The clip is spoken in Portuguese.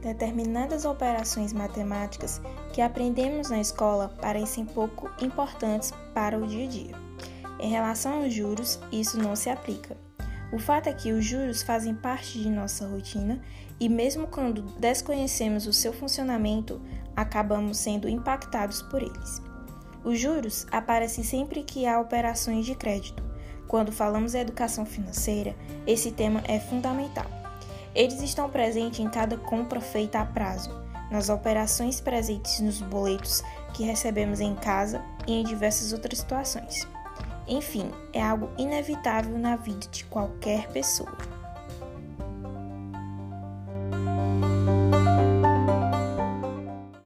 determinadas operações matemáticas que aprendemos na escola parecem pouco importantes para o dia a dia. Em relação aos juros, isso não se aplica. O fato é que os juros fazem parte de nossa rotina e, mesmo quando desconhecemos o seu funcionamento, acabamos sendo impactados por eles. Os juros aparecem sempre que há operações de crédito. Quando falamos em educação financeira, esse tema é fundamental. Eles estão presentes em cada compra feita a prazo, nas operações presentes nos boletos que recebemos em casa e em diversas outras situações. Enfim, é algo inevitável na vida de qualquer pessoa.